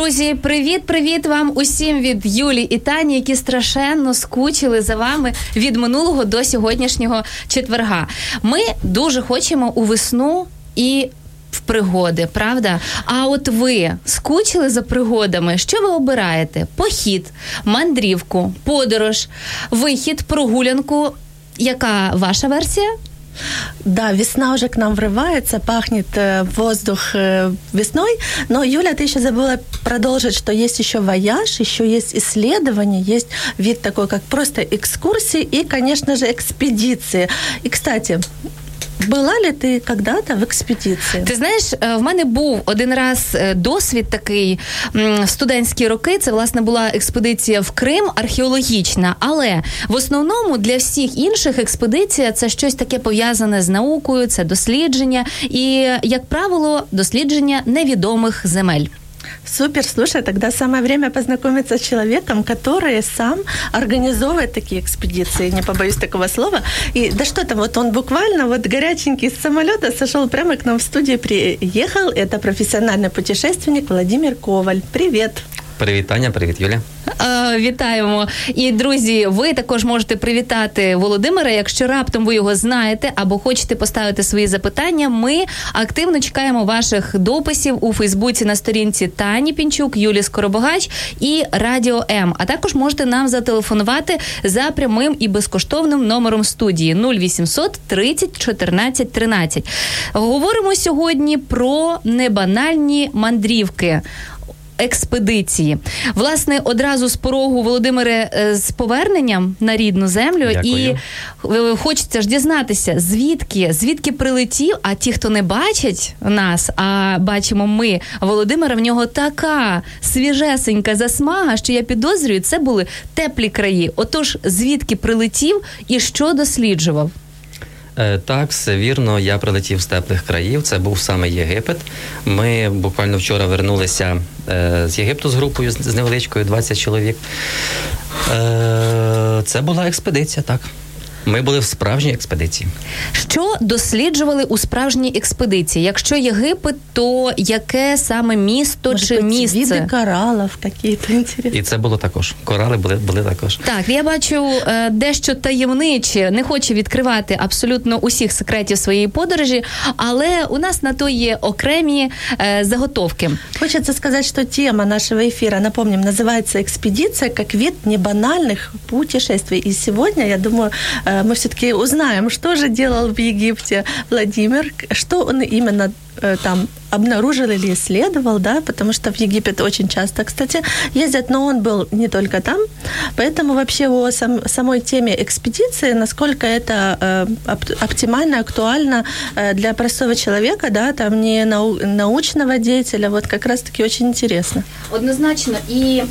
Друзі, привіт, привіт вам усім від Юлі і Тані, які страшенно скучили за вами від минулого до сьогоднішнього четверга. Ми дуже хочемо у весну і. В пригоди, правда? А от ви скучили за пригодами? Що ви обираєте? Похід, мандрівку, подорож, вихід, прогулянку. Яка ваша версія? Да, весна уже к нам врывается, пахнет э, воздух э, весной. Но, Юля, ты еще забыла продолжить, что есть еще вояж, еще есть исследование, есть вид такой, как просто экскурсии и, конечно же, экспедиции. И, кстати, была ли ты когда-то в экспедиции? Ти знаєш, е, в мене був один раз е, досвід такий м, в студентські роки. Це власне була експедиція в Крим, археологічна. Але в основному для всіх інших експедиція це щось таке пов'язане з наукою, це дослідження і, як правило, дослідження невідомих земель. Супер, слушай, тогда самое время познакомиться с человеком, который сам организовывает такие экспедиции, не побоюсь такого слова. И да что там, вот он буквально вот горяченький с самолета сошел прямо к нам в студию, приехал. Это профессиональный путешественник Владимир Коваль. Привет. Привіт, Таня, привіт, Юля. Е, Вітаємо. І друзі, ви також можете привітати Володимира, якщо раптом ви його знаєте або хочете поставити свої запитання. Ми активно чекаємо ваших дописів у Фейсбуці на сторінці Тані Пінчук, Юлі Скоробогач і Радіо М. А також можете нам зателефонувати за прямим і безкоштовним номером студії 0800 30 14 13. Говоримо сьогодні про небанальні мандрівки експедиції. Власне, одразу з порогу Володимире е, з поверненням на рідну землю, Дякую. і е, хочеться ж дізнатися, звідки, звідки прилетів. А ті, хто не бачать нас, а бачимо ми Володимира, в нього така свіжесенька засмага, що я підозрюю, це були теплі краї. Отож, звідки прилетів і що досліджував? Е, так, все вірно. Я прилетів з теплих країв. Це був саме Єгипет. Ми буквально вчора вернулися е, з Єгипту з групою з, невеличкою 20 чоловік. Е, це була експедиція, так. Ми були в справжній експедиції. Що досліджували у справжній експедиції? Якщо Єгипет, то яке саме місто Может чи быть, місце? виды кораллов какие-то интересные. І це було також. Корали були, були також. Так, я бачу е, дещо таємниче, не хочу відкривати абсолютно усіх секретів своєї подорожі, але у нас на то є окремі е, заготовки. Хочется сказать, что тема нашего эфира, напомним, называется «Экспедиция как вид небанальных путешествий». И сегодня, я думаю, э, мы все-таки узнаем, что же делал в Египте Владимир, что он именно э, там обнаружил или исследовал, да, потому что в Египет очень часто, кстати, ездят, но он был не только там, поэтому вообще о сам, самой теме экспедиции, насколько это э, оп- оптимально, актуально э, для простого человека, да, там не нау- научного деятеля, вот как раз-таки очень интересно. Однозначно і.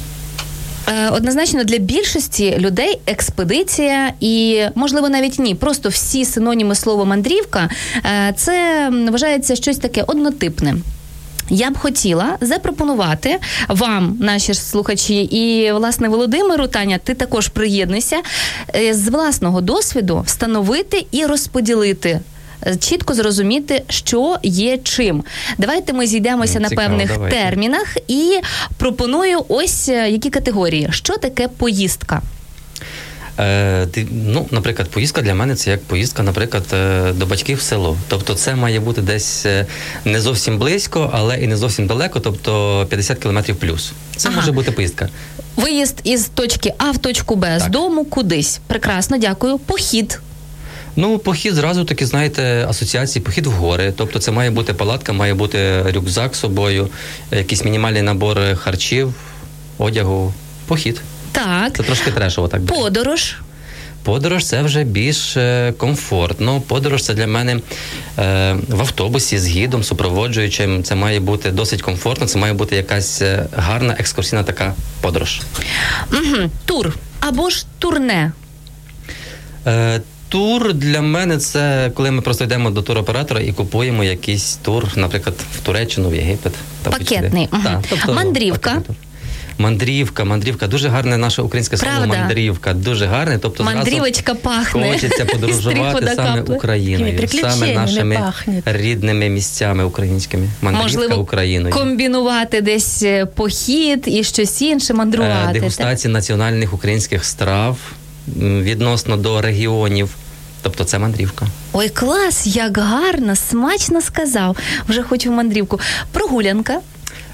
Е, Однозначно для більшості людей експедиція і можливо навіть ні, просто всі синоніми слова мандрівка е, це вважається щось таке однотипне. Я б хотіла запропонувати вам, наші слухачі, і власне Володимиру Таня, ти також приєднуйся е, з власного досвіду встановити і розподілити. Е, Чітко зрозуміти, що є чим. Давайте ми зійдемося Ну, на певних давайте. термінах і пропоную ось е, які категорії. Що таке поїздка? Е, ну, наприклад, поїздка для мене це як поїздка, наприклад, до батьків в село. Тобто це має бути десь не зовсім близько, але і не зовсім далеко, тобто 50 кілометрів плюс. Це Ага. може бути поїздка. Виїзд із точки А в точку Б з дому кудись. Прекрасно, дякую. Похід. Ну, похід зразу таки, знаєте, асоціації, похід в гори. Тобто це має бути палатка, має бути рюкзак з собою, якийсь мінімальний набор харчів, одягу. Похід. Так. Це трошки трешово, так би. Подорож. Подорож це вже більш е, комфортно. Подорож це для мене е, в автобусі з гідом, супроводжуючим. Це має бути досить комфортно. Це має бути якась е, гарна екскурсійна така подорож. Угу. Тур або ж турне. Е, Тур для мене це коли ми просто йдемо до туроператора і купуємо якийсь тур, наприклад, в Туреччину, в Єгипет. там Пакетний, будь-сюди. мгм. Мандрівка? пакетний. Мандрівка, мандрівка. Дуже гарне наше українське слово Правда? мандрівка. Дуже гарне. Тобто Мандрівочка пахне. Хочеться подорожувати саме. Україною, саме нашими пахне. рідними місцями українськими. Мандрівка Можливо, Україною. комбінувати десь е, похід і щось інше, мандрувати. Е. Дегустації національних українських страв відносно до регіонів. Тобто це мандрівка. Ой, клас, як гарно, смачно сказав. Вже хочу в мандрівку. Прогулянка.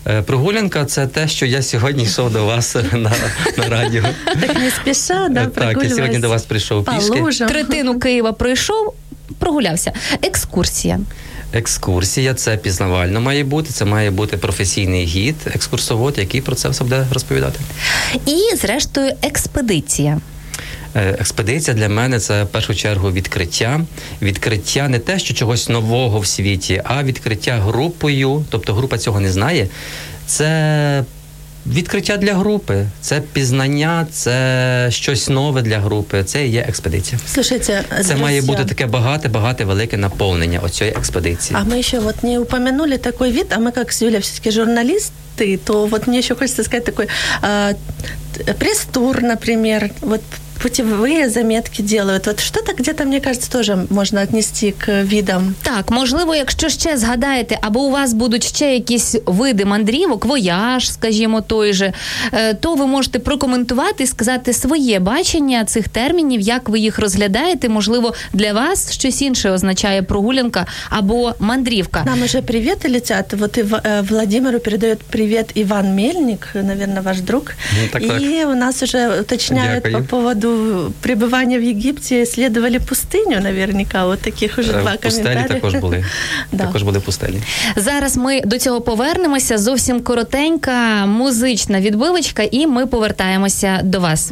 Е, Прогулянка це те, що я сьогодні йшов до вас на, на радіо. Так не спеша, да, Е, так, я сьогодні до вас прийшов по пішки. Третину Києва пройшов, прогулявся. Екскурсія. Екскурсія це пізнавально має бути. Це має бути професійний гід, екскурсовод, який про це все буде розповідати. І, зрештою, експедиція. Е, Експедиція для мене це в першу чергу відкриття. Відкриття не те, що чогось нового в світі, а відкриття групою. Тобто група цього не знає. Це відкриття для групи, це пізнання, це щось нове для групи. Це і є експедиція. Слушайте, Це має друзья, бути таке багате, багате велике наповнення оцієї експедиції. А мы еще вот не упомянули такой вид, а мы как с Юлей все-таки журналисты, то вот мне еще хочется сказать такой а, т- пресс-тур, например, вот путевые заметки делают. Вот что-то где-то, мне кажется, тоже можно отнести к видам. Так, можливо, якщо ще згадаєте, або у вас будуть ще якісь види мандрівок, вояж, скажімо, той же, е, то ви можете прокоментувати і сказати своє бачення цих термінів, як ви їх розглядаєте. Можливо, для вас щось інше означає прогулянка або мандрівка. Нам уже приветы летят. Вот и В- э, Владимиру передает привет Иван Мельник, наверное, ваш друг. Ну, так, и так. у нас уже уточняют Дякую. по поводу пребывания в Египте. Исследовали пустыню наверняка. Вот таких уже Е, два коментарі. пустелі також були. Да. Також були пустелі. Зараз ми до цього повернемося. Зовсім коротенька музична відбивочка, і ми повертаємося до вас.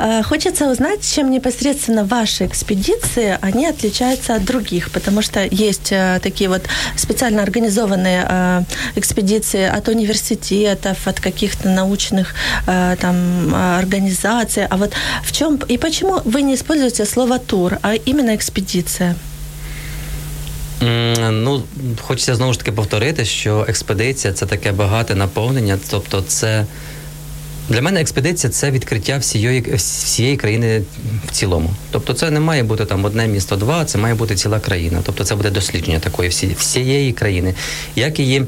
Э, Хочется узнать, чем непосредственно ваши экспедиции, они отличаются от других, потому что есть э, такие вот специально организованные э, экспедиции от университетов, от каких-то научных там организаций. А вот в чем и почему вы не используете слово тур, а именно экспедиция? Ну, хочеться знову ж таки повторити, що експедиція це таке багате наповнення. Тобто, це для мене експедиція це відкриття всієї, всієї країни в цілому. Тобто, це не має бути там одне місто, два, це має бути ціла країна. Тобто, це буде дослідження такої всі, всієї країни, як її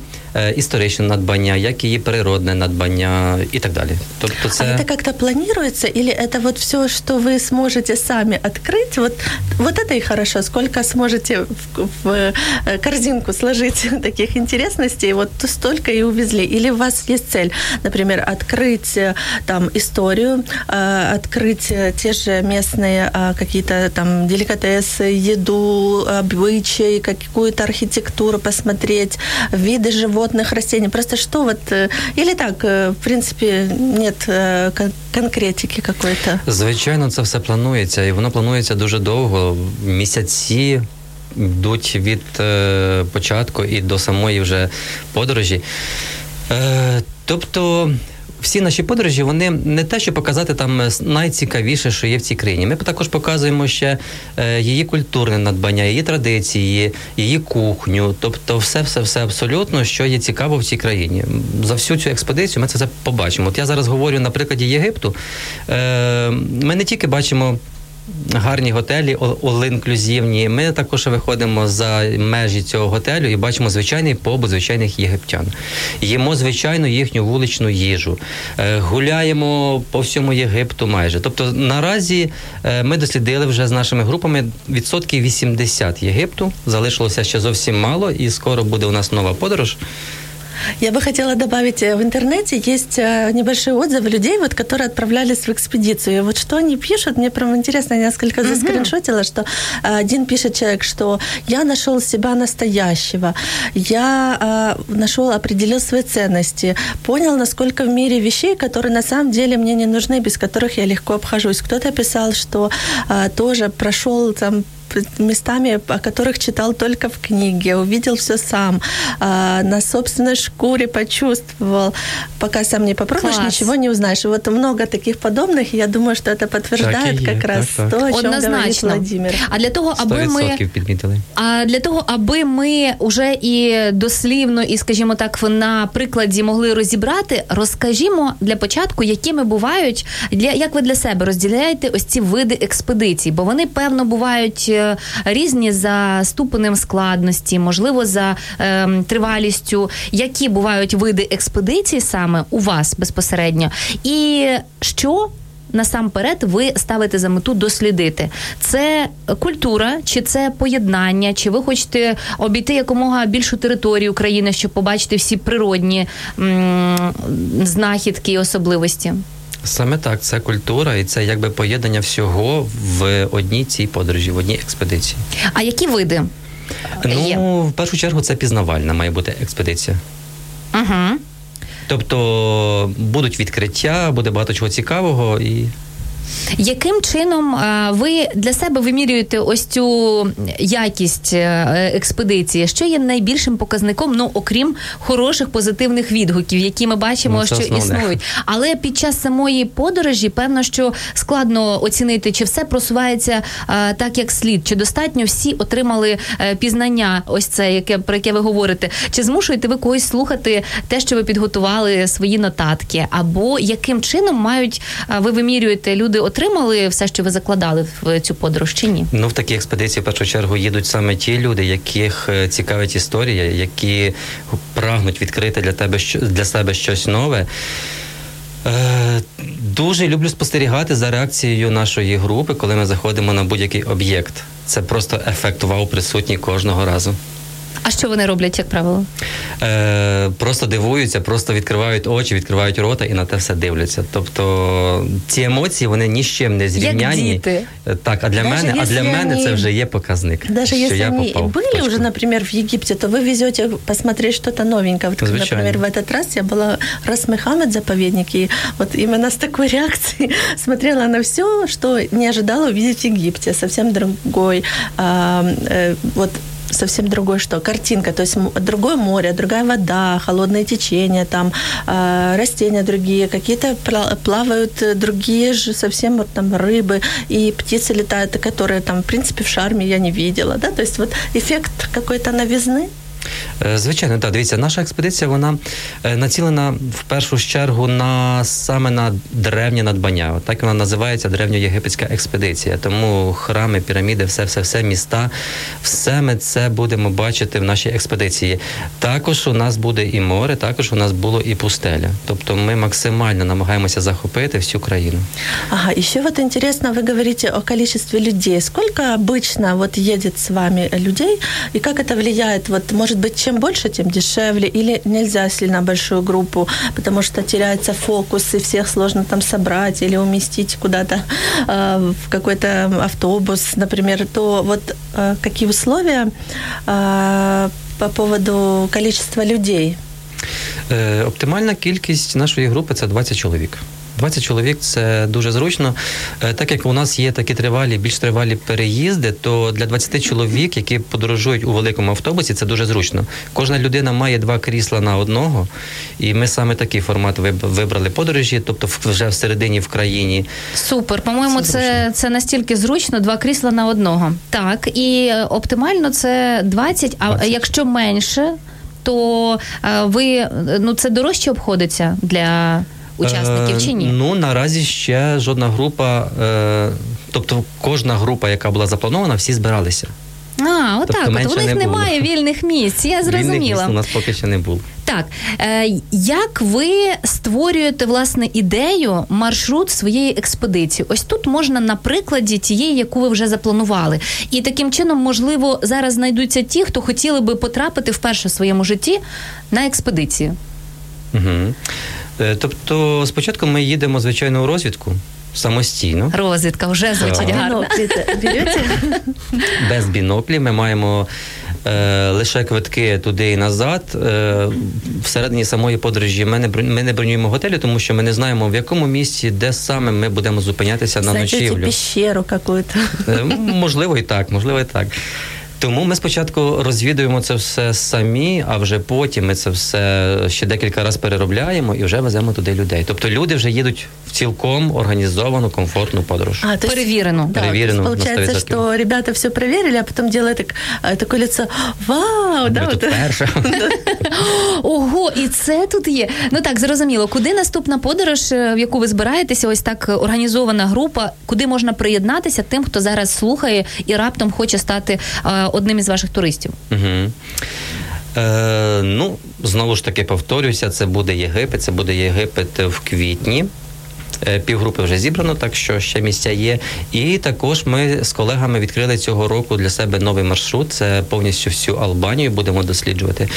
історичне надбання, як її природне надбання і так далі. Тобто, це А это как-то планируется или это вот все, что вы сможете сами открыть, вот, вот это и хорошо, сколько сможете в, в, э, корзинку сложить таких интересностей, вот то столько и увезли. Или у вас есть цель, например, открыть э, там историю, э, открыть э, те же местные э, какие-то там деликатесы, еду, обычаи, какую-то архитектуру посмотреть, виды животных, растений. Просто что вот... э, Или так, э, в принципе, нет э, кон- конкретики какой-то. Звичайно, це все планується, і воно планується дуже довго. Місяці йдуть від е, початку і до самої вже подорожі. Е, тобто. всі наші подорожі, вони не те, що показати там найцікавіше, що є в цій країні. Ми також показуємо ще е, її культурне надбання, її традиції, її кухню. Тобто, все, все, все абсолютно, що є цікаво в цій країні. За всю цю експедицію ми це все побачимо. От я зараз говорю на прикладі Єгипту. Е, ми не тільки бачимо гарні готелі, all-інклюзивні. Ми також виходимо за межі цього готелю і бачимо звичайний побут звичайних єгиптян. Їмо звичайну їхню вуличну їжу, Е, гуляємо по всьому Єгипту майже. Тобто наразі е, ми дослідили вже з нашими групами відсотків 80 Єгипту. Залишилося ще зовсім мало, і скоро буде у нас нова подорож. Я бы хотела добавить, э, в интернете есть э, небольшие отзывы людей, вот, которые отправлялись в экспедицию. И вот что они пишут, мне прям интересно, я несколько заскриншотила, что э, один пишет человек, что я нашел себя настоящего, я нашел, определил свои ценности, понял, насколько в мире вещей, которые на самом деле мне не нужны, без которых я легко обхожусь. Кто-то писал, что тоже прошел там местами, о которых читал только в книге, увидел все сам, а, на собственной шкуре почувствовал. Пока сам не попробуешь, Класс. ничего не узнаешь. И вот много таких подобных, и я думаю, что это подтверждает Так и как есть, раз так, так. то, о чем говорит Однозначно. Владимир. А для того, аби ми 100% підмітили. А для того, аби ми вже і дослівно, і скажімо так, на прикладі могли розібрати, розкажімо для початку, якими бувають для як ви для себе розділяєте ось ці види експедицій, бо вони певно бувають е, різні за ступенем складності, можливо, за ем, тривалістю. Які бувають види експедицій саме у вас безпосередньо, і що насамперед ви ставите за мету дослідити. Це культура, чи це поєднання, чи ви хочете обійти якомога більшу територію України, щоб побачити всі природні м- знахідки і особливості? Саме так, це культура і це якби поєднання всього в одній цій подорожі, в одній експедиції. А які види? Ну, Є. в першу чергу, це пізнавальна має бути експедиція. Угу. Тобто будуть відкриття, буде багато чого цікавого і. Яким чином е, ви для себе вимірюєте ось цю якість е, експедиції? Що є найбільшим показником, ну окрім хороших позитивних відгуків, які ми бачимо, Ну, що основне. існують? Але під час самої подорожі, певно, що складно оцінити, чи все просувається е, так, як слід, чи достатньо всі отримали пізнання, ось це, яке про яке ви говорите. Чи змушуєте ви когось слухати те, що ви підготували свої нотатки? Або яким чином мають ви вимірюєте, люди отримали все, що ви закладали в цю подорож, чи ні? Ну, в такі експедиції в першу чергу їдуть саме ті люди, яких е, цікавить історія, які прагнуть відкрити для тебе для себе щось нове. Е, Дуже люблю спостерігати за реакцією нашої групи, коли ми заходимо на будь-який об'єкт. Це просто ефект вау присутній кожного разу. А що вони роблять, як правило? Е, просто дивуються, просто відкривають очі, відкривають рота і на те все дивляться. Тобто ці емоції вони ні з чим не зрівняні. діти. Е, Так, а для Даже мене, а для якщо мене це вони- вже є показник. Даже що если я они и попав в были точку. уже, например, в Египте, то вы везете посмотреть что-то новенькое. Вот, как, Звичайно. например, в этот раз я была Рас Мехамед заповедник, и вот именно с такой реакцией смотрела на все, что не ожидала увидеть в Египте. Совсем другой, а, э, вот совсем другой что картинка, то есть другое море, другая вода, холодное течение, там а, растения другие, какие-то пла- плавают э, другие же совсем вот там рыбы и птицы летают, которые там в принципе в шарме я не видела, да, то есть вот эффект какой-то новизны. Е, Звичайно, так. Дивіться, наша експедиція вона е, націлена в першу чергу на саме на древнє надбання. От так вона називається древньоєгипетська експедиція. Тому храми, піраміди, все, все, все, міста, все ми це будемо бачити в нашій експедиції. Також у нас буде і море, також у нас було і пустеля. Тобто ми максимально намагаємося захопити всю країну. Ага, еще вот интересно, вы говорите о количестве людей. Сколько обычно вот едет с вами людей, и как это влияет? Вот, может быть, чем больше, тем дешевле, или нельзя сильно большую группу, потому что теряется фокус, и всех сложно там собрать или уместить куда-то э, в какой-то автобус, например, то вот э, какие условия э, по поводу количества людей? Е, Оптимальна кількість нашої групи це 20 чоловік. 20 чоловік це дуже зручно. Е, Так як у нас є такі тривалі, більш тривалі переїзди, то для 20 чоловік, які подорожують у великому автобусі, це дуже зручно. Кожна людина має два крісла на одного, і ми саме такий формат виб- вибрали подорожі, тобто вже всередині в країні. Супер. По-моєму, Це це, це настільки зручно, два крісла на одного. Так, і е, оптимально це 20, а 20. якщо менше, то е, ви ну це дорожче обходиться для учасників Е, чи ні? Ну наразі ще жодна група. Е, Тобто кожна група, яка була запланована, всі збиралися. А, отак. Тобто от у них не було. немає вільних місць. Я Вільних зрозуміла. місць у нас поки ще не було. Так, е, як ви створюєте власне ідею, маршрут своєї експедиції? Ось тут можна на прикладі тієї, яку ви вже запланували. І таким чином, можливо, зараз знайдуться ті, хто хотіли би потрапити вперше в своєму житті на експедицію. Угу. Тобто, спочатку ми їдемо, звичайно, у розвідку самостійно. Розвідка вже звучить Так. гарно. Без біноклі. Ми маємо е, лише квитки туди і назад. Е, всередині самої подорожі ми не, ми не бронюємо готелі, тому що ми не знаємо, в якому місці, де саме ми будемо зупинятися на ночівлю. пещеру какую-то. Е, Можливо, і так, можливо, і так. Тому ми спочатку розвідуємо це все самі, а вже потім ми це все ще декілька разів переробляємо і вже веземо туди людей. Тобто люди вже їдуть в цілком організовану, комфортну подорож. А, то Перевірено. Да, то есть получается, что ребята все проверили, а потом делают так, э, такое лицо, вау, да, тут перше. Ого, і це тут є. Ну так, зрозуміло. Куди наступна подорож, е, в яку ви збираєтеся? Ось так е, організована група, куди можна приєднатися тим, хто зараз слухає і раптом хоче стати е, одним із ваших туристів? Угу. Е, ну, знову ж таки повторюся, це буде Єгипет, це буде Єгипет в квітні. Е, Півгрупи вже зібрано, так що ще місця є. І також ми з колегами відкрили цього року для себе новий маршрут. Це повністю всю Албанію будемо досліджувати.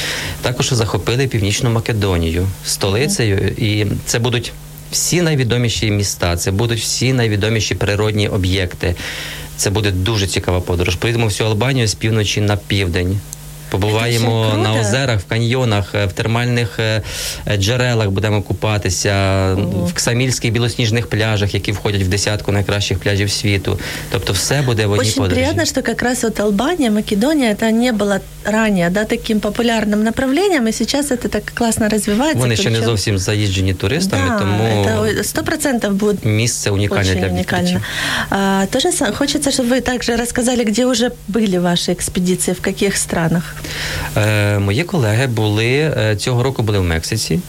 Також захопили Північну Македонію столицею, і це будуть всі найвідоміші міста, це будуть всі найвідоміші природні об'єкти. Це буде дуже цікава подорож. Поїдемо всю Албанію з півночі на південь. Побуваємо Це ще на круто. озерах, в каньйонах, е, в термальних е, е, джерелах будемо купатися, в Ксамільських білосніжних пляжах, які входять в десятку найкращих пляжів світу. Тобто все буде в одній Очень подорожі. приятно, что как раз вот Албания, Македония, это не было ранее, да, таким популярным направлением, и сейчас это так классно развивается. Вони ще не причем- зовсім заїжджені туристами, да, тому это сто процентов будет місце унікальне Очень для уникально. відкриття. А, тоже са- хочется, чтобы вы также рассказали, где уже были ваши экспедиции, в каких странах. Е, мої колеги були е, цього року були в Мексиці.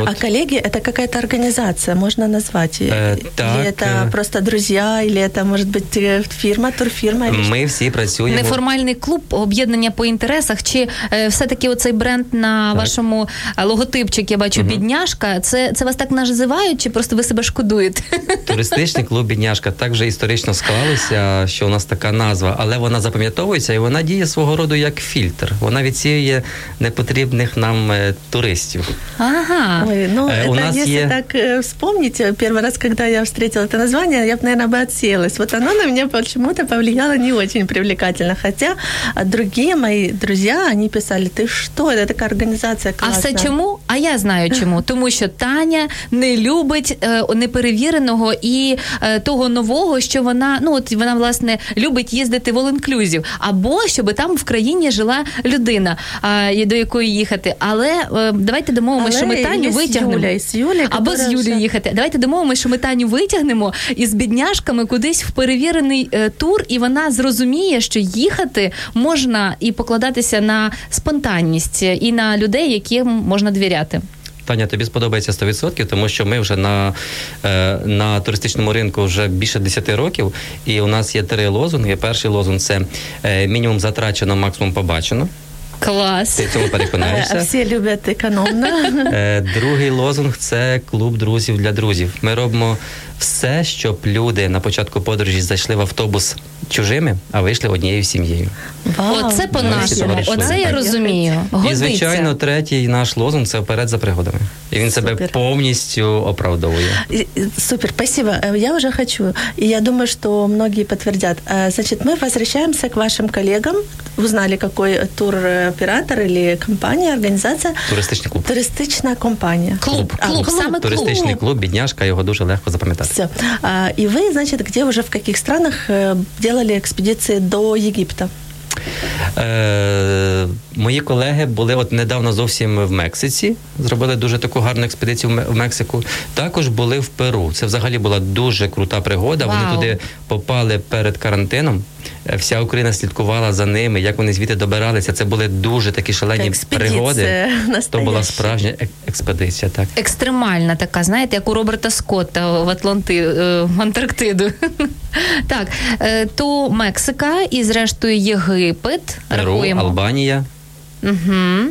От. А коллеги это какая-то организация, можно назвать? ее? Э, или так, это э. просто друзья, или это может быть э, фирма, турфирма? Или Ми всі працюємо. Неформальний клуб, об'єднання по інтересах, чи е, все-таки оцей бренд на Так. вашому е, логотипчик, я бачу, бідняшка. Це, це вас так називають, чи просто ви себе шкодуєте? Туристичний клуб «Бідняшка» так вже історично склалося, що у нас така назва, але вона запам'ятовується і вона діє свого роду як фільтр. Вона відсіює непотрібних нам е, туристів. Ага. Ой, ну, Э, это у нас если е- так э, вспомнить, э, первый раз, когда я встретила это название, я бы, наверное, бы отсеялась. Вот оно на меня почему-то повлияло не очень привлекательно. Хотя а, другие мои друзья, они писали, ты что, это такая организация А классная. все чому? А я знаю чому. Тому що Таня не любить е, неперевіреного і е, того нового, що вона ну от вона власне любить їздити в all-inclusive. або щоб там в країні жила людина, а, і до якої їхати. Але е, давайте домовимося, що ми Але Таню є витягнемо. Юлею, з Юлею, або з Юлією їхати. Давайте домовимося, що ми Таню витягнемо і з бідняшками кудись в перевірений е, тур, і вона зрозуміє, що їхати можна і покладатися на спонтанність і на людей, яким можна довіряти. Таня, тобі сподобається 100%, тому що ми вже на, е, на туристичному ринку вже більше 10 років, і у нас є три лозунги. Перший лозунг це е, мінімум затрачено, максимум побачено. Клас. Ти в цьому А переконаєшся. Всі люблять экономно. Е, Другий лозунг це клуб друзів для друзів. Ми робимо все, щоб люди на початку подорожі зайшли в автобус чужими, а вийшли однією сім'єю. Вау, Оце Ми всі по-нашому. товариші. Оце я Так. розумію. І Годиться. звичайно, третій наш лозунг це вперед за пригодами. І він себе Супер. повністю оправдовує. И- и- Супер, спасибо. Э, Я уже хочу, и я думаю, что многие подтвердят. Э, Значит, мы возвращаемся к вашим коллегам. Узнали, какой туроператор или компания, организация. Туристичний клуб. Туристичная компания. Клуб, А, клуб, саме Туристичний клуб. клуб, бідняшка, його дуже легко запам'ятати. Все. И вы, значит, где уже в каких странах э, делали экспедиции до Египта? Е, мої колеги були от недавно зовсім в Мексиці, зробили дуже таку гарну експедицію в Мексику. Також були в Перу. Це взагалі була дуже крута пригода. Вау. Вони туди попали перед карантином. е, вся Україна слідкувала за ними, як вони звідти добиралися. Це були дуже такі шалені Експедиція пригоди. То була справжня експедиція. Так. Екстремальна така, знаєте, як у Роберта Скотта в Атланти е, в Антарктиду. Так, е, то Мексика і, зрештою, Єгипет. Перу, Рахуємо. Албанія. Угу.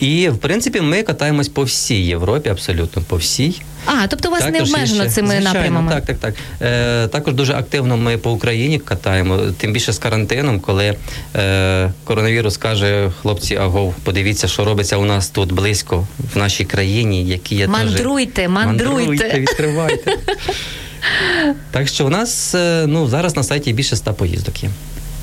І в принципі ми катаємось по всій Європі, абсолютно по всій. А, тобто у вас не Також є обмежено ще- цими звичайно, напрямами. Так, так, так. Е, також дуже активно ми по Україні катаємо, тим більше з карантином, коли е, коронавірус каже, хлопці, агов, подивіться, що робиться у нас тут близько в нашій країні, які є Мандруйте, теж... мандруйте. відкривайте. так що у нас е, ну, зараз на сайті більше ста поїздок є.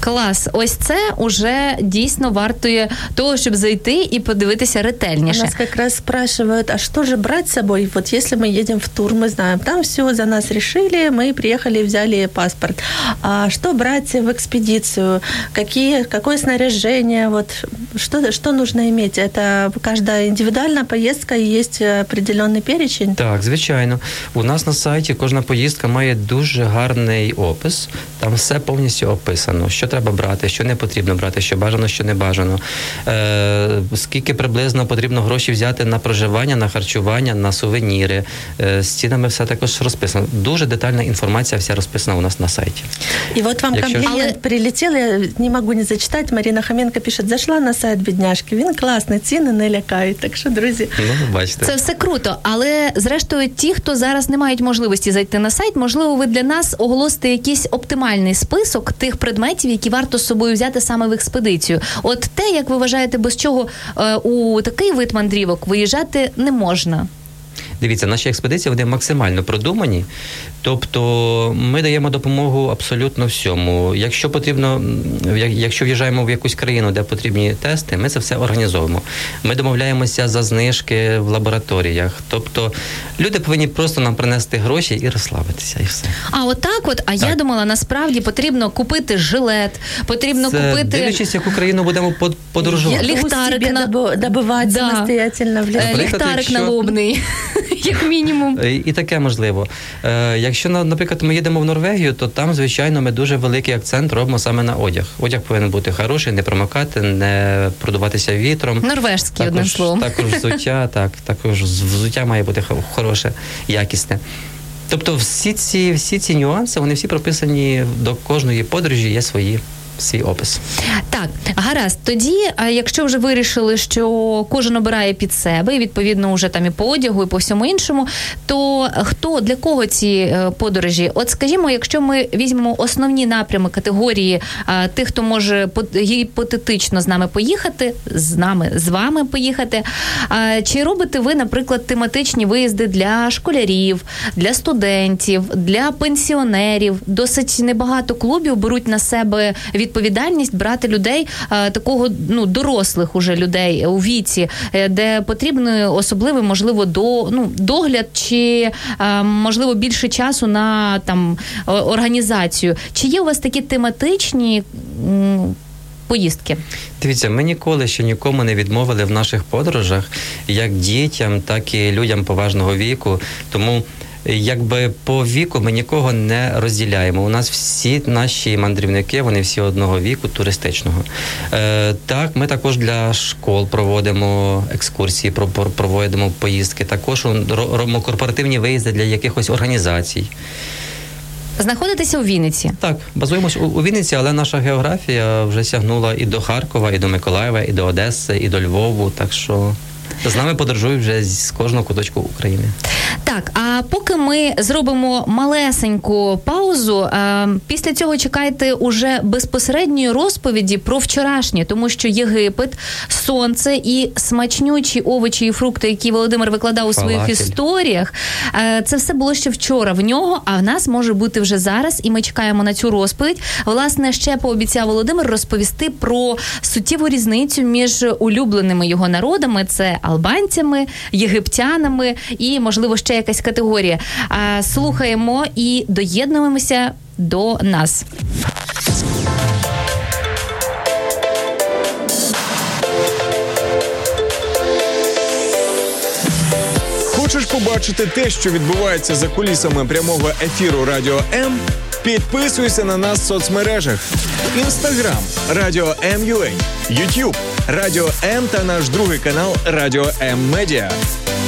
Клас, ось це уже дійсно вартує того, щоб зайти і подивитися ретельніше. Нас как раз спрашивают, а что же брать с собой? Вот если мы едем в тур, мы знаем, там все за нас решили, мы приехали и взяли паспорт. А что брать в экспедицию? Какие, какое снаряжение? Вот что, что нужно иметь? Это каждая индивидуальная поездка и есть определенный перечень? Так, звичайно. У нас на сайті кожна поїздка має дуже гарний опис. Там все повністю описано, що треба брати, що не потрібно брати, що бажано, що не бажано. Е, скільки приблизно потрібно грошей взяти на проживання, на харчування, на сувеніри. Е, з цінами все також розписано. Дуже детальна інформація вся розписана у нас на сайті. И вот вам Якщо- комплимент Але- прилетел, я не могу не зачитать. Марина Хоменко пишет, зашла на сайт бедняжки, він класний, ціни не лякають. Так що, друзі, Ну, бачите. Це все круто, але зрештою, ті, хто зараз не мають можливості зайти на сайт, можливо, ви для нас оголосите якийсь оптимальний список тих предметів, які варто з собою взяти саме в експедицію. От те, як ви вважаєте, без чого е, у такий вид мандрівок виїжджати не можна. Дивіться, наші експедиції вони максимально продумані. Тобто ми даємо допомогу абсолютно всьому. Якщо потрібно, якщо в'їжджаємо в якусь країну, де потрібні тести, ми це все організовуємо. Ми домовляємося за знижки в лабораторіях. Тобто люди повинні просто нам принести гроші і розслабитися, і все. А отак, от, а я думала, насправді потрібно купити жилет, потрібно це, купити дивлячись, яку країну будемо под- подорожувати. Ліхтарик на- добивати Да. самостоятельно в е, ліхтарик якщо- налобний, як мінімум. Е, І таке можливо. Е, Якщо, на- наприклад, ми їдемо в Норвегію, то там, звичайно, ми дуже великий акцент робимо саме на одяг. Одяг повинен бути хороший, не промокати, не продуватися вітром. Норвежський, одним словом. також взуття, так, також взуття має бути хо- хороше, якісне. Тобто, всі ці, всі ці нюанси, вони всі прописані до кожної подорожі, є свої свій опис. Так, гаразд. Тоді, а якщо вже вирішили, що кожен обирає під себе, і відповідно вже там і по одягу, і по всьому іншому, то хто для кого ці е, подорожі? От скажімо, якщо ми візьмемо основні напрями категорії а, тих, хто може пот- гіпотетично з нами поїхати, з нами, з вами поїхати. Чи робите ви, наприклад, тематичні виїзди для школярів, для студентів, для пенсіонерів? Досить небагато клубів беруть на себе відповідальність брати людей такого ну дорослих уже людей у віці, е, де потрібен особливий, можливо, до ну догляд чи можливо більше часу на там організацію. Чи є у вас такі тематичні? Поїздки Дивіться, ми ніколи ще нікому не відмовили в наших подорожах, як дітям, так і людям поважного віку. Тому якби по віку ми нікого не розділяємо. У нас всі наші мандрівники, вони всі одного віку, туристичного. Е, так, ми також для школ проводимо екскурсії, про- про- проводимо поїздки. Також ро- робимо корпоративні виїзди для якихось організацій. знаходитеся у Вінниці. Так, базуємось у, у Вінниці, але наша географія вже сягнула і до Харкова, і до Миколаєва, і до Одеси, і до Львову. Так що з нами подорожують вже з кожного куточку України. Так, а поки ми зробимо малесеньку паузу, е, після цього чекайте уже безпосередньої розповіді про вчорашнє, тому що Єгипет, сонце і смачнючі овочі і фрукти, які Володимир викладав у своїх історіях, е, це все було ще вчора в нього, а в нас може бути вже зараз, і ми чекаємо на цю розповідь. Власне, ще пообіцяв Володимир розповісти про суттєву різницю між улюбленими його народами: це албанцями, єгиптянами і, можливо, ще якась категорія. Слухаємо і доєднуємося до нас. Хочеш побачити те, що відбувається за кулісами прямого ефіру Радіо М? Підписуйся на нас в соцмережах: Інстаграм Радіо М.Ю.А. Ютуб Радіо М та наш другий канал Радіо М Медіа,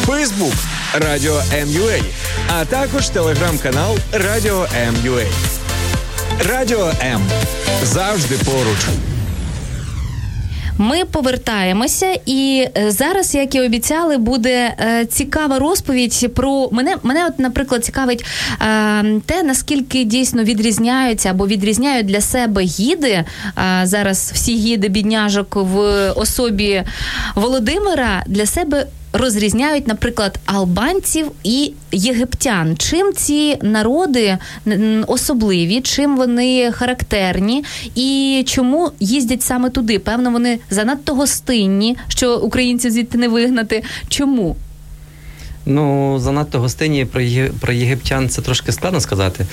Фейсбук Радіо М.Ю.А. а також телеграм-канал Радіо М.Ю.А. Радіо М завжди поруч. Ми повертаємося, і е, зараз, як і обіцяли, буде е, цікава розповідь про мене. Мене, от, наприклад, цікавить е, те, наскільки дійсно відрізняються або відрізняють для себе гіди. Зараз всі гіди бідняжок в особі Володимира для себе розрізняють, наприклад, албанців і єгиптян. Чим ці народи особливі, чим вони характерні, і чому їздять саме туди? Певно, вони занадто гостинні, що українців звідти не вигнати. Чому? Ну, занадто гостинні про про єгиптян це трошки складно сказати.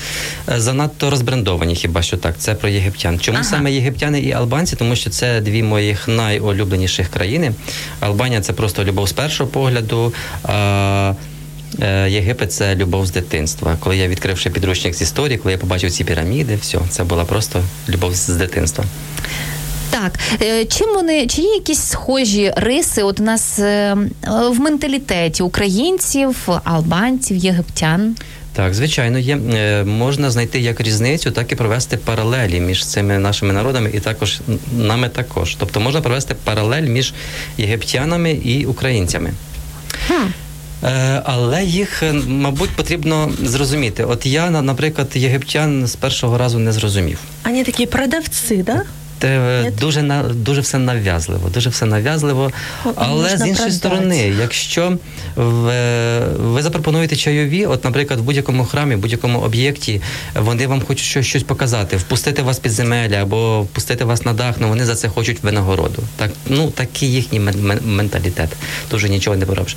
Е, занадто розбрендовані, хіба що так. Це про єгиптян. Чому ага. саме єгиптяни і албанці? Тому що це дві моїх найулюбленіших країни. Албанія це просто любов з першого погляду. А е, Єгипет це любов з дитинства. Коли я відкривши підручник з історії, коли я побачив ці піраміди, все, це була просто любов з дитинства. Так, е, чим вони чи є якісь схожі риси? От у нас е, в менталітеті українців, албанців, єгиптян? Так, звичайно, є е, можна знайти як різницю, так і провести паралелі між цими нашими народами, і також нами також. Тобто можна провести паралель між єгиптянами і українцями. Хм. Але їх, мабуть, потрібно зрозуміти. От я, наприклад, єгиптян з першого разу не зрозумів. Вони такі продавці, да? Те дуже на дуже все нав'язливо, дуже все нав'язливо. Але з іншої сторони, якщо ви, ви запропонуєте чайові, от, наприклад, в будь-якому храмі, в будь-якому об'єкті, вони вам хочуть щось щось показати, впустити вас під земель або впустити вас на дах, ну вони за це хочуть винагороду. Так, ну такий їхній менталітет. Дуже нічого не поробиш.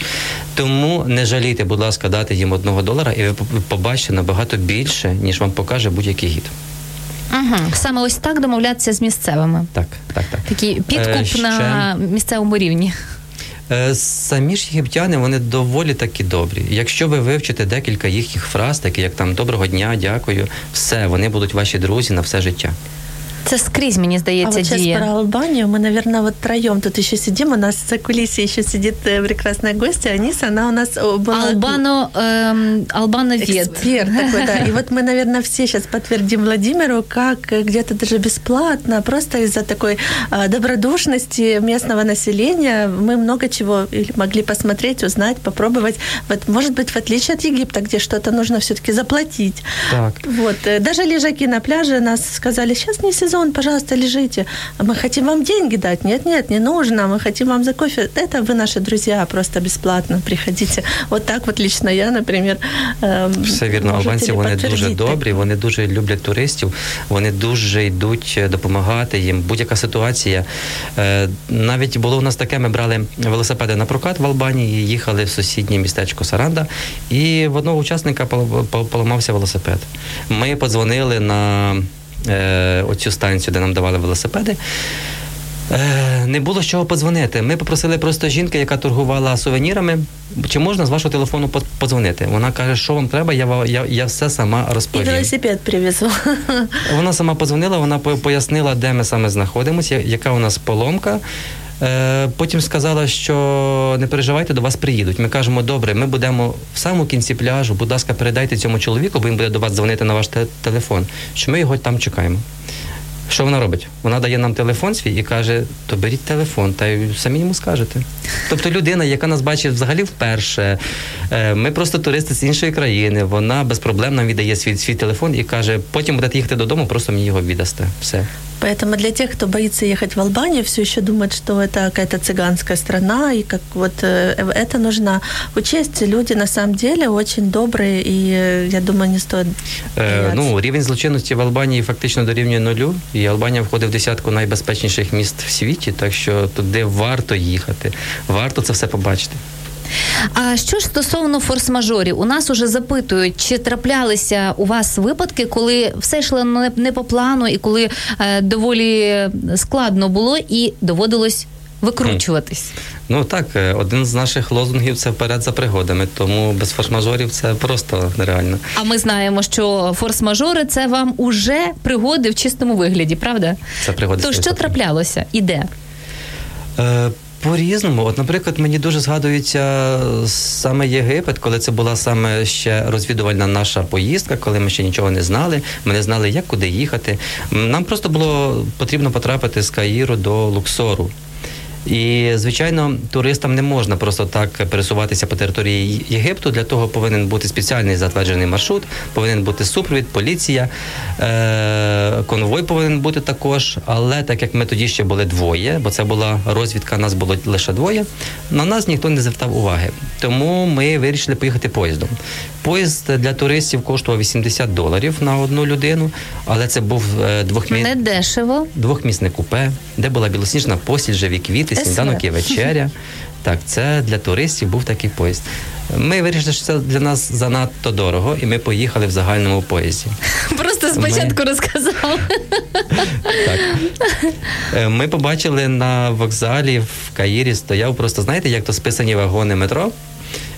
Тому не жалійте, будь ласка, дати їм одного долара, і ви побачите набагато більше, ніж вам покаже будь-який гід. Угу. Саме ось так домовлятися з місцевими. Так, так, так. Такий підкуп е, ще... на місцевому рівні. Е, самі ж єгиптяни, вони доволі такі добрі. Якщо ви вивчите декілька їхніх фраз, такі як там доброго дня, дякую, все, вони будуть ваші друзі на все життя. Це скрізь, мені здається, а вот діє. про Албанию. Мы, наверное, вот троем тут еще сидим. У нас за кулисой еще сидит э, прекрасная гостья. Аниса, она у нас была... Албано, эм, Албановед. Эксперт такой, да. И вот мы, наверное, все сейчас подтвердим Владимиру, как где-то даже бесплатно, просто из-за такой э, добродушности местного населения мы много чего могли посмотреть, узнать, попробовать. Вот, может быть, в отличие от Египта, где что-то нужно все-таки заплатить. Так. Вот. Э, даже лежаки на пляже нас сказали, сейчас не сезон, сезон, пожалуйста, лежите. Мы хотим вам деньги дать. Нет, нет, не нужно. Мы хотим вам за кофе. Это вы наши друзья, просто бесплатно приходите. Вот так вот лично я, наприклад. Все вірно, албанці вони дуже добрі, вони дуже люблять туристів, вони дуже йдуть е, допомагати їм. Будь-яка ситуація. Е, навіть було у нас таке, ми брали велосипеди на прокат в Албанії, їхали в сусіднє містечко Саранда, і в одного учасника поламався велосипед. Ми подзвонили на е, оцю станцію, де нам давали велосипеди. Е, не було з чого подзвонити. Ми попросили просто жінки, яка торгувала сувенірами, чи можна з вашого телефону подзвонити. Вона каже, що вам треба, я я, я все сама розповім. І велосипед привезла. Вона сама подзвонила, вона пояснила, де ми саме знаходимося, яка у нас поломка. Е, потім сказала, що не переживайте, до вас приїдуть. Ми кажемо, добре, ми будемо в самому кінці пляжу. Будь ласка, передайте цьому чоловіку, бо він буде до вас дзвонити на ваш телефон. Що ми його там чекаємо. Що вона робить? Вона дає нам телефон свій і каже: то беріть телефон, та й самі йому скажете. Тобто людина, яка нас бачить взагалі вперше, е, ми просто туристи з іншої країни, вона без проблем нам віддає свій свій телефон і каже, потім будете їхати додому, просто мені його віддасте. Все. Поэтому для тех, кто боится ехать в Албанию, все еще думает, что это какая-то цыганская страна, и как вот э, это нужно учесть. Люди на самом деле очень добрые, и э, я думаю, не стоит Е, ну, рівень злочинності в Албанії фактично дорівнює нулю, і Албанія входить в десятку найбезпечніших міст в світі, так що туди варто їхати, варто це все побачити. А що ж стосовно форс-мажорів, у нас уже запитують, чи траплялися у вас випадки, коли все йшло не по плану, і коли е, доволі складно було, і доводилось викручуватись? Ну так, е, один з наших лозунгів це вперед за пригодами, тому без форс-мажорів це просто нереально. А ми знаємо, що форс-мажори це вам уже пригоди в чистому вигляді, правда? Це пригоди То що траплялося і де? Е, По-різному. От, наприклад, мені дуже згадується саме Єгипет, коли це була саме ще розвідувальна наша поїздка, коли ми ще нічого не знали. Ми не знали, як куди їхати. Нам просто було потрібно потрапити з Каїру до Луксору. І, звичайно, туристам не можна просто так пересуватися по території Єгипту. Для того повинен бути спеціальний затверджений маршрут, повинен бути супровід, поліція, е- конвой повинен бути також. Але так як ми тоді ще були двоє, бо це була розвідка, нас було лише двоє. На нас ніхто не звертав уваги. Тому ми вирішили поїхати поїздом. Поїзд для туристів коштував 80 доларів на одну людину, але це був е, двохмі... Не дешево. двохмісне купе, де була білосніжна постіль, живі квіти, сніданок і вечеря. Так, це для туристів був такий поїзд. Ми вирішили, що це для нас занадто дорого, і ми поїхали в загальному поїзді. Просто спочатку розказав. Так. Е, Ми побачили на вокзалі в Каїрі стояв просто, знаєте, як то списані вагони метро.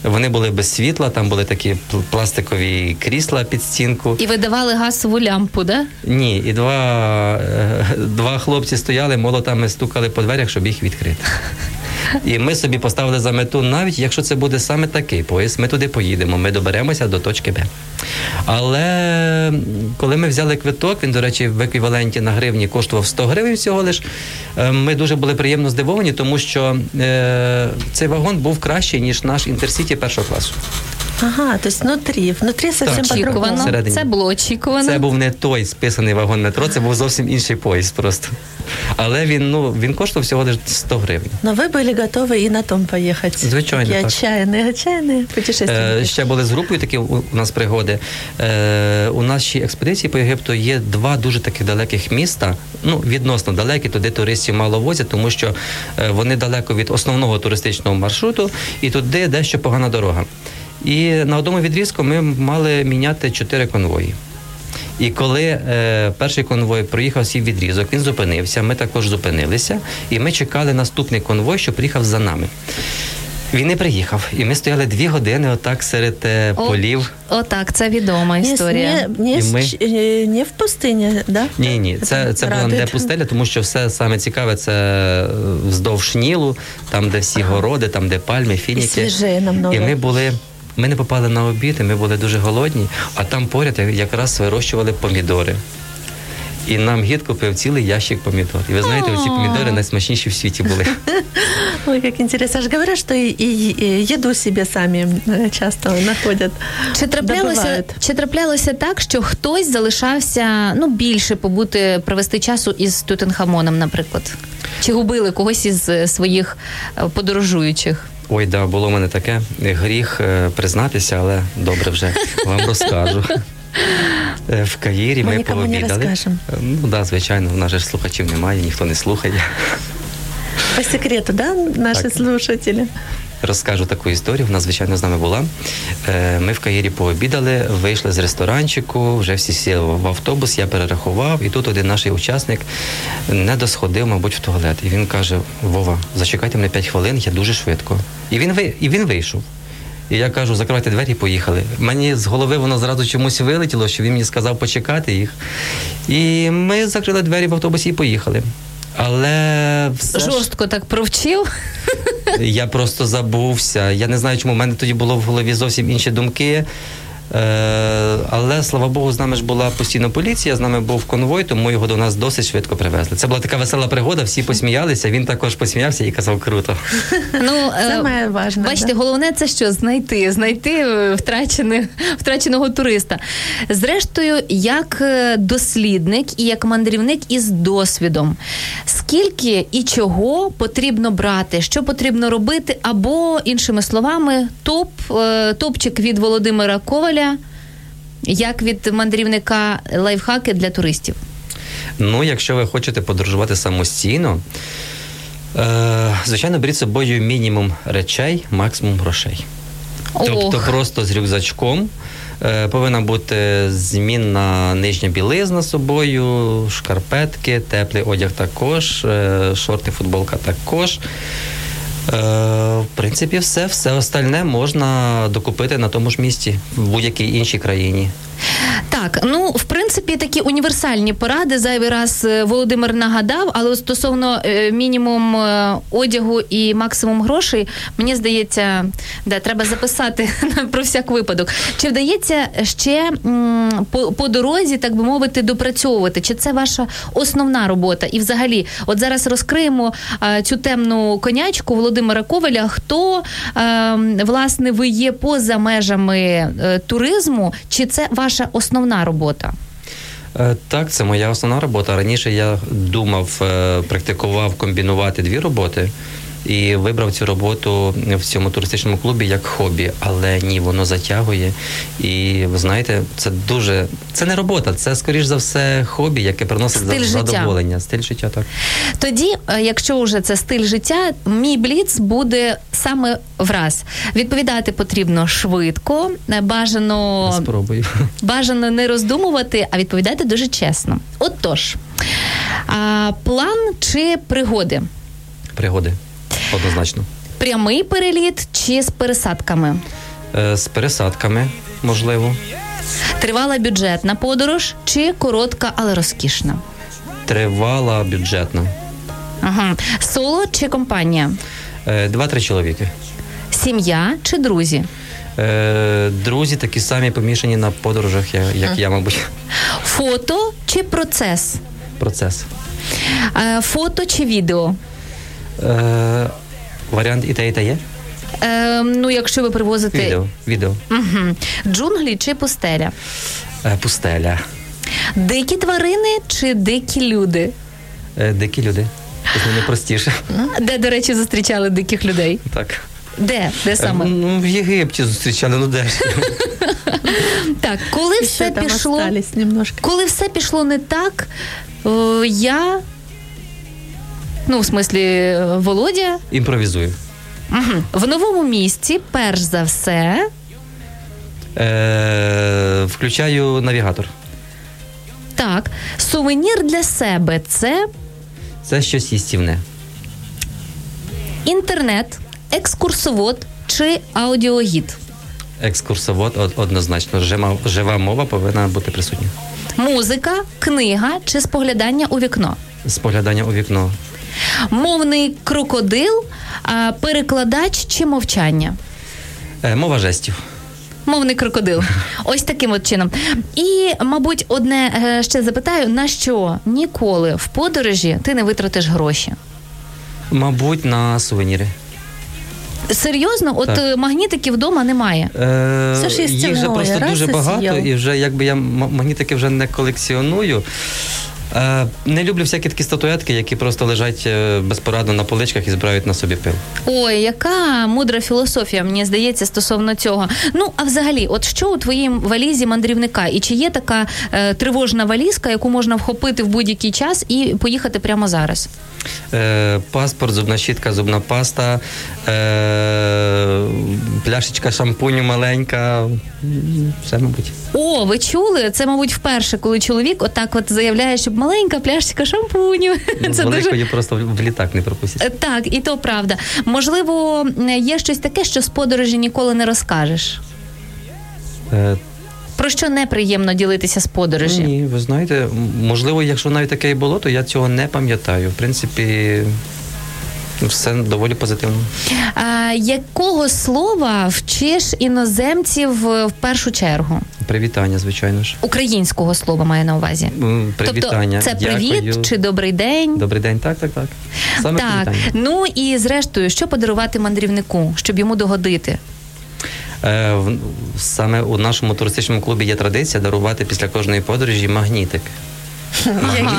Вони були без світла, там були такі пл- пластикові крісла під стінку. І видавали газову лямпу, да? Ні, і два, е, два хлопці стояли, молотами стукали по дверях, щоб їх відкрити. І ми собі поставили за мету, навіть якщо це буде саме такий поїзд, ми туди поїдемо, ми доберемося до точки Б. Але коли ми взяли квиток, він, до речі, в еквіваленті на гривні коштував 100 гривень всього лиш. е, Ми дуже були приємно здивовані, тому що е, цей вагон був кращий, ніж наш інтерсіті першого класу. Ага, то есть внутри, внутри совсем Так. по-другому. Очікувано. Всередині. Це було очікувано. Це був не той списаний вагон метро, це був зовсім інший поїзд просто. Але він, ну, він коштував всього лише 100 гривень. Но вы были готовы и на том поехать. Звичайно, Такие так. отчаянные, отчаянные путешественники. Е, ще були з групою такі у, у нас пригоди. Е, у нашій експедиції по Єгипту є два дуже таких далеких міста. Ну, відносно далекі, туди туристів мало возять, тому що е, вони далеко від основного туристичного маршруту, і туди дещо погана дорога. І на одному відрізку ми мали міняти чотири конвої. І коли е, перший конвой проїхав свій відрізок, він зупинився. Ми також зупинилися, і ми чекали наступний конвой, що приїхав за нами. Він не приїхав, і ми стояли дві години отак серед е, О, полів. Отак, це відома Не, історія. не, не, И с мы- ч- э, не в пустыне, да? Ні, ні, це, це була не Радует. пустеля, тому що все саме цікаве це е, вздовж Нілу, там, де всі городи, там, де пальми, фініки. свіже намного. І ми були. Ми не попали на обід, і ми були дуже голодні, а там поряд якраз вирощували помідори. І нам гід купив цілий ящик помідор. І ви знаєте, ці помідори найсмачніші в світі були. Ой, как интересно. Я же говорю, что и, и- и еду себе сами э, часто находят. Чи траплялося, чи траплялося так, що хтось залишався ну більше побути провести часу із Тутенхамоном, наприклад? Чи губили когось із е, своїх е, подорожуючих? Ой, да, було в мене таке. Гріх е, признатися, але добре вже вам розкажу. Е, В Каїрі Ми ми, пообідали. не Ну да, звичайно, в нас же ж слухачів немає, ніхто не слухає. По секрету, да, наші Так. слушатели? Розкажу таку історію. Вона, звичайно, з нами була. Е, Ми в Каїрі пообідали, вийшли з ресторанчику, вже всі сіли в автобус, я перерахував, і тут один наш учасник не досходив, мабуть, в туалет. І він каже: Вова, зачекайте мене 5 хвилин, я дуже швидко. І він ви- і він вийшов. І я кажу, закривайте двері і поїхали. Мені з голови воно зразу чомусь вилетіло, що він мені сказав почекати їх. І ми закрили двері в автобусі і поїхали. Але все ж- Жорстко так провчив. я просто забувся. Я не знаю, чому в мене тоді було в голові зовсім інші думки. Е, але слава Богу, з нами ж була постійно поліція, з нами був конвой, тому його до нас досить швидко привезли. Це була така весела пригода, всі посміялися. Він також посміявся і казав круто. Ну, е, Самое важное. Бачите, да. головне це що знайти, знайти втрачене, втраченого туриста. Зрештою, як е, дослідник і як мандрівник із досвідом, скільки і чого потрібно брати, що потрібно робити, або іншими словами, топ, топчик від Володимира Коваля, як від мандрівника лайфхаки для туристів. Ну, якщо ви хочете подорожувати самостійно, е, звичайно, беріть з собою мінімум речей, максимум грошей. Тобто просто з рюкзачком. Е, Повинна бути змінна нижня білизна з собою, шкарпетки, теплий одяг також, е, шорти, футболка також. Е, В принципі, все. Все остальне можна докупити на тому ж місці, в будь-якій іншій країні. Так, ну в принципі такі універсальні поради зайвий раз е, Володимир нагадав, але стосовно е, мінімум е, одягу і максимум грошей, мені здається, да, треба записати про всяк випадок. Чи вдається ще по, по дорозі, так би мовити, допрацьовувати? Чи це ваша основна робота? І взагалі, от зараз розкриємо цю темну конячку Володимира Коваля. Хто е, власне ви є поза межами туризму? Чи це ваша основна робота? Е, Так, це моя основна робота. Раніше я думав, е, практикував комбінувати дві роботи. І вибрав цю роботу в цьому туристичному клубі як хобі, але ні, воно затягує. І ви знаєте, це дуже це не робота, це скоріш за все хобі, яке приносить Стиль життя. задоволення. Стиль життя, так. Тоді, е, якщо вже це стиль життя, мій бліц буде саме враз. Відповідати потрібно швидко, е, бажано Спробую. бажано не роздумувати, а відповідати дуже чесно. Отож, а, план чи пригоди? Пригоди. Однозначно. Прямий переліт чи з пересадками? Е, З пересадками, можливо. Тривала бюджетна подорож чи коротка, але розкішна? Тривала бюджетна. Ага. Соло чи компанія? Е, Два-три чоловіки. Сім'я чи друзі? Е, Друзі такі самі помішані на подорожах, я- як я, мабуть. Фото чи процес? Процес. Е, Фото чи відео? Е, Варіант і те, і те є? Е, ну, якщо ви привозите Відео. Відео. Угу. джунглі чи пустеля? Е, Пустеля. Дикі тварини чи дикі люди? Е, Дикі люди. З ними простіше. Де, до речі, зустрічали диких людей? Так. Де? Де Е, саме? Ну, в Єгипті зустрічали, ну де ж. Так, коли все пішло, коли все пішло не так, я. Ну, в смислі, е, Володя, Імпровізую. угу. в новому місці, перш за все, Е, Включаю навігатор. так, сувенір для себе це Це щось їстівне. інтернет, екскурсовод чи аудіогід. Екскурсовод од- однозначно. Жива, жива мова повинна бути присутня. Музика, книга чи споглядання у вікно. Споглядання у вікно. Мовний крокодил, перекладач чи мовчання. Е, Мова жестів. Мовний крокодил. Ось таким от чином. І, мабуть, одне е, ще запитаю: на що ніколи в подорожі ти не витратиш гроші? Мабуть, на сувеніри. Серйозно, от Так. е, магнітиків вдома немає. Е, Все ж їх же їстівне, просто раз дуже багато, і вже якби я магнітики вже не колекціоную. Е, не люблю всякі такі статуетки, які просто лежать е, безпорадно на поличках і збирають на собі пил. Ой, яка мудра філософія, мені здається, стосовно цього. Ну, а взагалі, от що у твоїй валізі мандрівника? І чи є така е, тривожна валізка, яку можна вхопити в будь-який час і поїхати прямо зараз? Е, паспорт, зубна щітка, зубна паста, е, пляшечка шампуню маленька. Все, мабуть. О, ви чули? Це, мабуть, вперше, коли чоловік отак от заявляє, щоб маленька пляшечка шампуню. З Це дуже просто в літак не пропустять. Так, і то правда. Можливо, є щось таке, що з подорожі ніколи не розкажеш. Е, Про що неприємно ділитися з подорожі? Ні, ви знаєте, можливо, якщо навіть таке і було, то я цього не пам'ятаю. В принципі, все доволі позитивно. А, якого слова вчиш іноземців в першу чергу? Привітання, звичайно ж. Українського слова маю на увазі. Привітання. Тобто це Дякую. привіт чи добрий день? Добрий день, так, так, так. Саме так, привітання. ну і зрештою, що подарувати мандрівнику, щоб йому догодити? Е, саме у нашому туристичному клубі є традиція дарувати після кожної подорожі магнітик.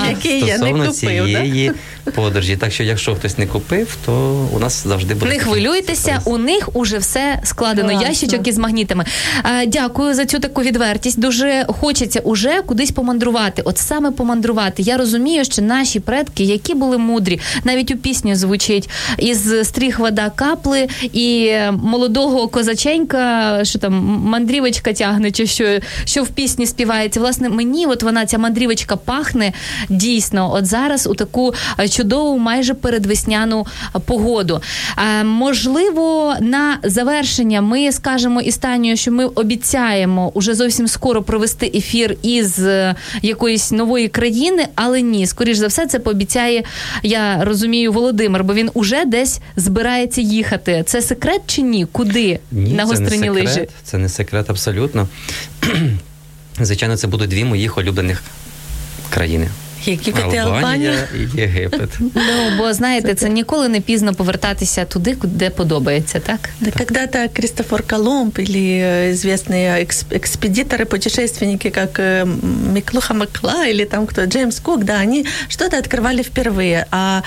Які я не купив. цієї подорожі. Так що, якщо хтось не купив, то у нас завжди буде Не хвилюйтеся, сюрприз. у них уже все складено. Класно. Ящичок із магнітами. Е, Дякую за цю таку відвертість. Дуже хочеться уже кудись помандрувати. От саме помандрувати. Я розумію, що наші предки, які були мудрі, навіть у пісню звучить із стріх вода капли і молодого козаченька, що там мандрівочка тягне, чи що, що в пісні співається. Власне, мені от вона ця мандрівочка пахне дійсно. От зараз у таку чудову, майже передвесняну е, погоду. Е, можливо, на завершення ми скажемо із Танією, що ми обіцяємо уже зовсім скоро провести ефір із е, якоїсь нової країни, але ні, скоріш за все, це пообіцяє, я розумію, Володимир, бо він уже десь збирається їхати. Це секрет чи ні? Куди Ні, на гострині лижі? Це не секрет абсолютно. Звичайно, це будуть дві моїх улюблених країни. Єгипет і Албанія. Албанія і Єгипет. Ну бо знаєте, це ніколи не пізно повертатися туди, де подобається, так? Да когда-то Кристофор Колумб или э, известные экс- экспедиторы, путешественники, как э, Миклуха Макла или там кто, Джеймс Кук, да, они что-то открывали впервые. А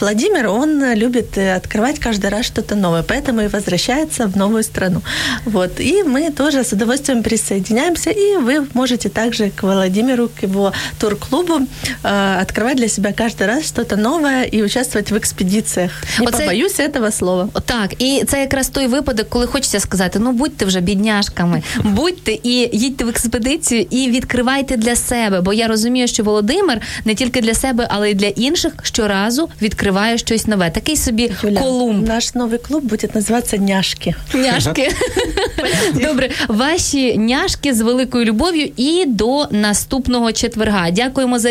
Владимир, он любит э, открывать каждый раз что-то новое, поэтому и возвращается в новую страну. Вот. И мы тоже с удовольствием присоединяемся, и вы можете также к Владимиру, к его турклубу э, открывать для себя каждый раз что-то новое и участвовать в экспедициях. Не Вот это- побоюсь этого слова. Так, і це якраз той випадок, коли хочеться сказати: ну будьте вже бідняшками, будьте і їдьте в експедицію і відкривайте для себе. Бо я розумію, що Володимир не тільки для себе, але й для інших щоразу відкриває щось нове. Такий собі Юля, Колумб. наш новый клуб будет называться «Няшки». Няшки. Добре, ваші няшки з великою любов'ю і до наступного четверга. Дякуємо за